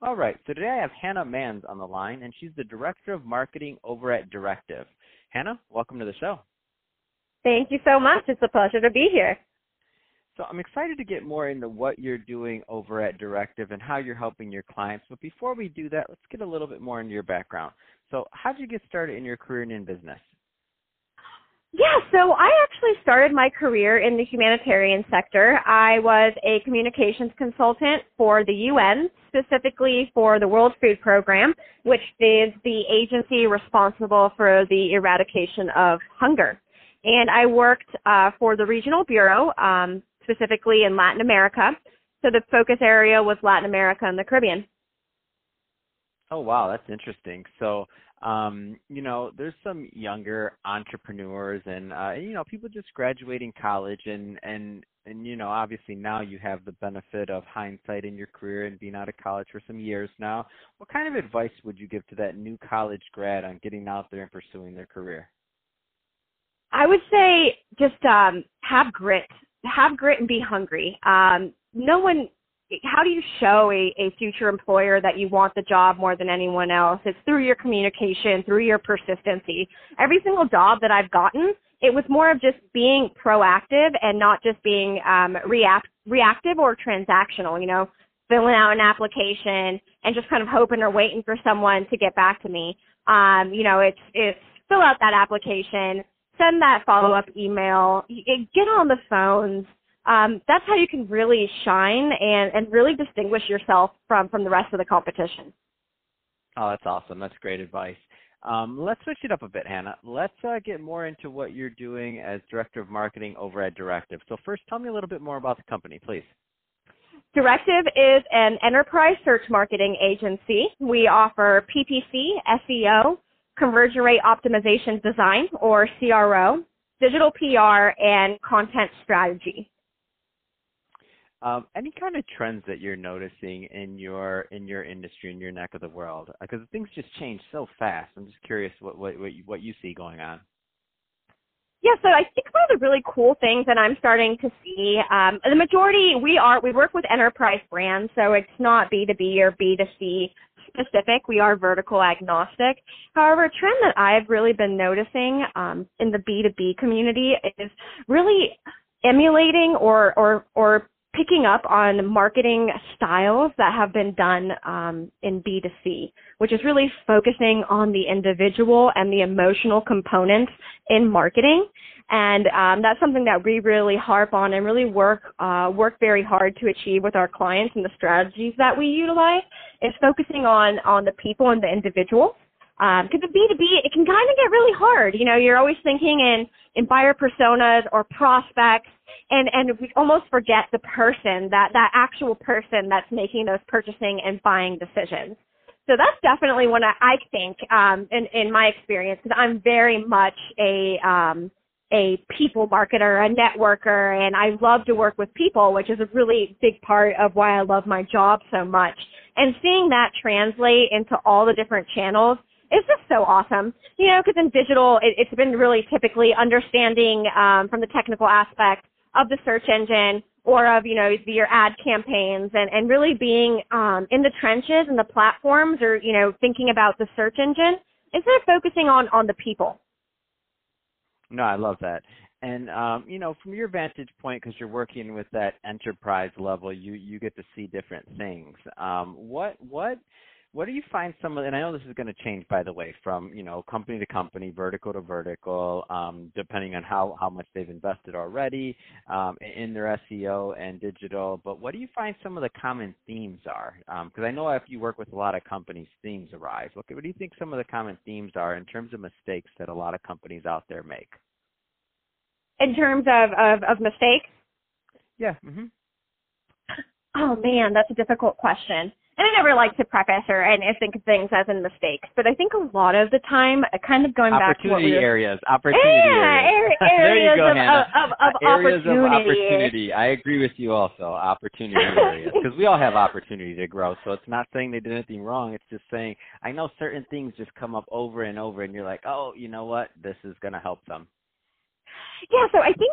All right, so today I have Hannah Mans on the line, and she's the Director of Marketing over at Directive. Hannah, welcome to the show. Thank you so much. It's a pleasure to be here. So I'm excited to get more into what you're doing over at Directive and how you're helping your clients. But before we do that, let's get a little bit more into your background. So how did you get started in your career and in business? Yeah, so I actually started my career in the humanitarian sector. I was a communications consultant for the UN, specifically for the World Food Program, which is the agency responsible for the eradication of hunger. And I worked uh, for the regional bureau, um, specifically in Latin America. So the focus area was Latin America and the Caribbean. Oh wow, that's interesting. So um, you know, there's some younger entrepreneurs and uh, you know, people just graduating college and and and you know, obviously now you have the benefit of hindsight in your career and being out of college for some years now. What kind of advice would you give to that new college grad on getting out there and pursuing their career? I would say just um have grit. Have grit and be hungry. Um no one how do you show a, a future employer that you want the job more than anyone else? It's through your communication, through your persistency. Every single job that I've gotten, it was more of just being proactive and not just being um, react, reactive or transactional, you know, filling out an application and just kind of hoping or waiting for someone to get back to me. Um, you know, it's, it's fill out that application, send that follow up email, get on the phones, um, that's how you can really shine and, and really distinguish yourself from, from the rest of the competition. Oh, that's awesome. That's great advice. Um, let's switch it up a bit, Hannah. Let's uh, get more into what you're doing as Director of Marketing over at Directive. So, first, tell me a little bit more about the company, please. Directive is an enterprise search marketing agency. We offer PPC, SEO, conversion rate optimization design, or CRO, digital PR, and content strategy. Um, any kind of trends that you're noticing in your in your industry in your neck of the world? Because uh, things just change so fast. I'm just curious what what what you, what you see going on. Yeah, so I think one of the really cool things that I'm starting to see, um, the majority we are we work with enterprise brands, so it's not B2B or B2C specific. We are vertical agnostic. However, a trend that I've really been noticing um, in the B2B community is really emulating or or or picking up on marketing styles that have been done um, in B2C, which is really focusing on the individual and the emotional components in marketing. And um, that's something that we really harp on and really work uh, work very hard to achieve with our clients and the strategies that we utilize is focusing on on the people and the individual. Because um, the B2B, it can kind of get really hard. You know, you're always thinking in, in buyer personas or prospects and and we almost forget the person that that actual person that's making those purchasing and buying decisions so that's definitely one i, I think um in in my experience because i'm very much a um a people marketer a networker and i love to work with people which is a really big part of why i love my job so much and seeing that translate into all the different channels is just so awesome. You know, because in digital, it, has been really typically understanding um, from the technical aspect of the search engine or of you know your ad campaigns and and really being um, in the trenches and the platforms or you know thinking about the search engine instead of focusing on on the people. No i love that. And um, you know from your vantage point because you're working with that enterprise level you you get to see different things. Um, what what what do you find some of and i know this is going to change by the way from you know company to company vertical to vertical um, depending on how how much they've invested already um, in their seo and digital but what do you find some of the common themes are? Because um, i know if you work with a lot of companies themes arise. What, what do you think some of the common themes are in terms of mistakes that a lot of companies out there make? In terms of of, of mistakes? Yeah mm-hmm. oh man that's a difficult question and I never like to preface or and think of things as in mistakes, but I think a lot of the time, uh, kind of going back to what we opportunity were, areas, opportunity yeah, areas. you areas go, of, of, of, of Uh, areas opportunity. of opportunity. I agree with you also. Opportunity areas because we all have opportunity to grow. So it's not saying they did anything wrong. It's just saying I know certain things just come up over and over, and you're like, oh, you know what? This is gonna help them. Yeah, so I think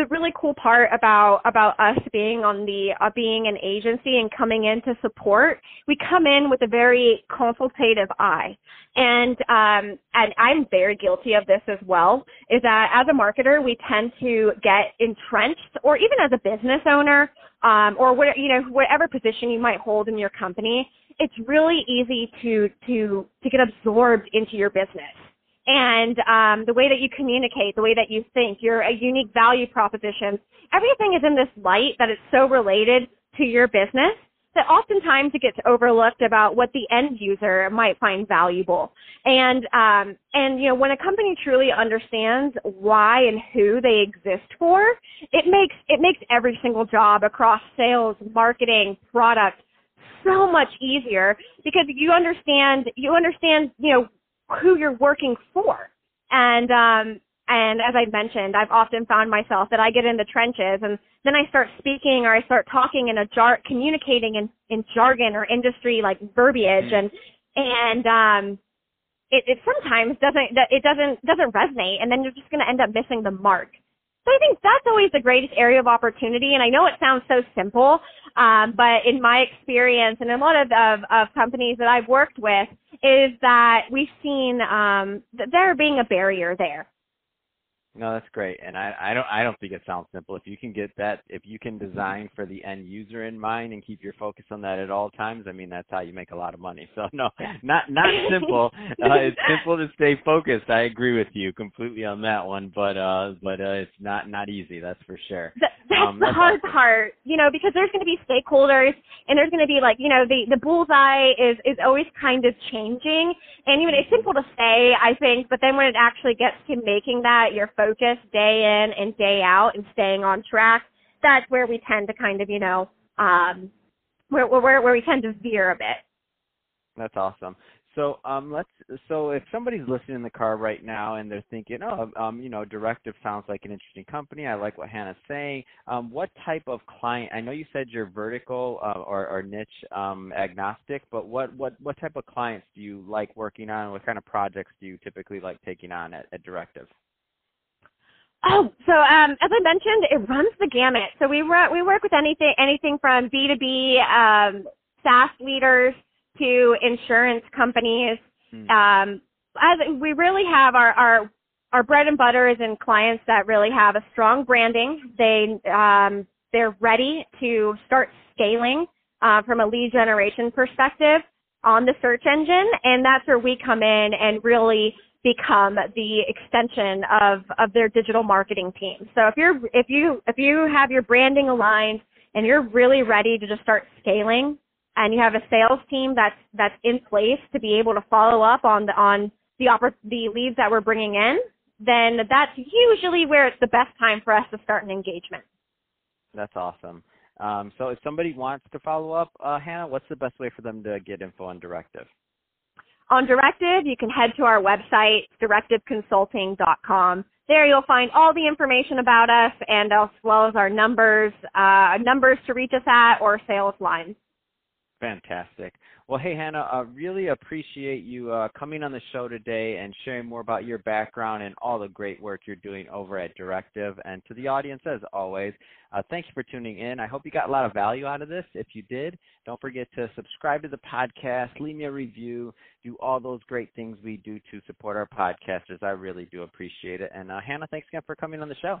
the really cool part about about us being on the uh, being an agency and coming in to support, we come in with a very consultative eye, and um, and I'm very guilty of this as well. Is that as a marketer, we tend to get entrenched, or even as a business owner, um, or what you know whatever position you might hold in your company, it's really easy to to to get absorbed into your business and um, the way that you communicate, the way that you think, your a unique value proposition, everything is in this light that it's so related to your business that oftentimes it gets overlooked about what the end user might find valuable. And um, and you know when a company truly understands why and who they exist for, it makes it makes every single job across sales, marketing, product so much easier because you understand you understand you know who you're working for. And um and as I mentioned, I've often found myself that I get in the trenches and then I start speaking or I start talking in a jar communicating in, in jargon or industry like verbiage and and um it, it sometimes doesn't it doesn't doesn't resonate and then you're just gonna end up missing the mark. So I think that's always the greatest area of opportunity and I know it sounds so simple, um, but in my experience and a lot of, of, of companies that I've worked with, is that we've seen um, there being a barrier there. No, that's great, and I, I don't I don't think it sounds simple. If you can get that, if you can design for the end user in mind and keep your focus on that at all times, I mean that's how you make a lot of money. So no, not not simple. uh, it's simple to stay focused. I agree with you completely on that one, but uh, but uh, it's not not easy. That's for sure. That, that's Um, the that's hard awesome. part, you know, because there's going to be stakeholders and there's going to be like, you know, the the bullseye is is always kind of changing, and even it's simple to say, I think, but then when it actually gets to making that your focus day in and day out and staying on track, that's where we tend to kind of, you know, um, where where where we tend to veer a bit. That's awesome. So um let's so if somebody's listening in the car right now and they're thinking, oh um you know Directive sounds like an interesting company. I like what Hannah's saying. Um what type of client? I know you said you're vertical uh, or or niche um agnostic, but what what what type of clients do you like working on? What kind of projects do you typically like taking on at, at Directive? Oh, so um, as I mentioned, it runs the gamut. So we work we work with anything anything from B two B um, SaaS leaders to insurance companies. Hmm. Um, as we really have our our our bread and butter is in clients that really have a strong branding. They um, they're ready to start scaling uh, from a lead generation perspective on the search engine, and that's where we come in and really become the extension of of their digital marketing team. So if you're if you if you have your branding aligned and you're really ready to just start scaling and you have a sales team that's that's in place to be able to follow up on the on the oppor- the leads that we're bringing in, then that's usually where it's the best time for us to start an engagement. That's awesome. Um, so if somebody wants to follow up, uh, Hannah, what's the best way for them to get info on Directive? On Directive, you can head to our website, directiveconsulting.com. There you'll find all the information about us and as well as our numbers, uh, numbers to reach us at or sales lines. Fantastic. Well, hey, Hannah, I really appreciate you uh, coming on the show today and sharing more about your background and all the great work you're doing over at Directive. And to the audience, as always, uh, thank you for tuning in. I hope you got a lot of value out of this. If you did, don't forget to subscribe to the podcast, leave me a review, do all those great things we do to support our podcasters. I really do appreciate it. And uh, Hannah, thanks again for coming on the show.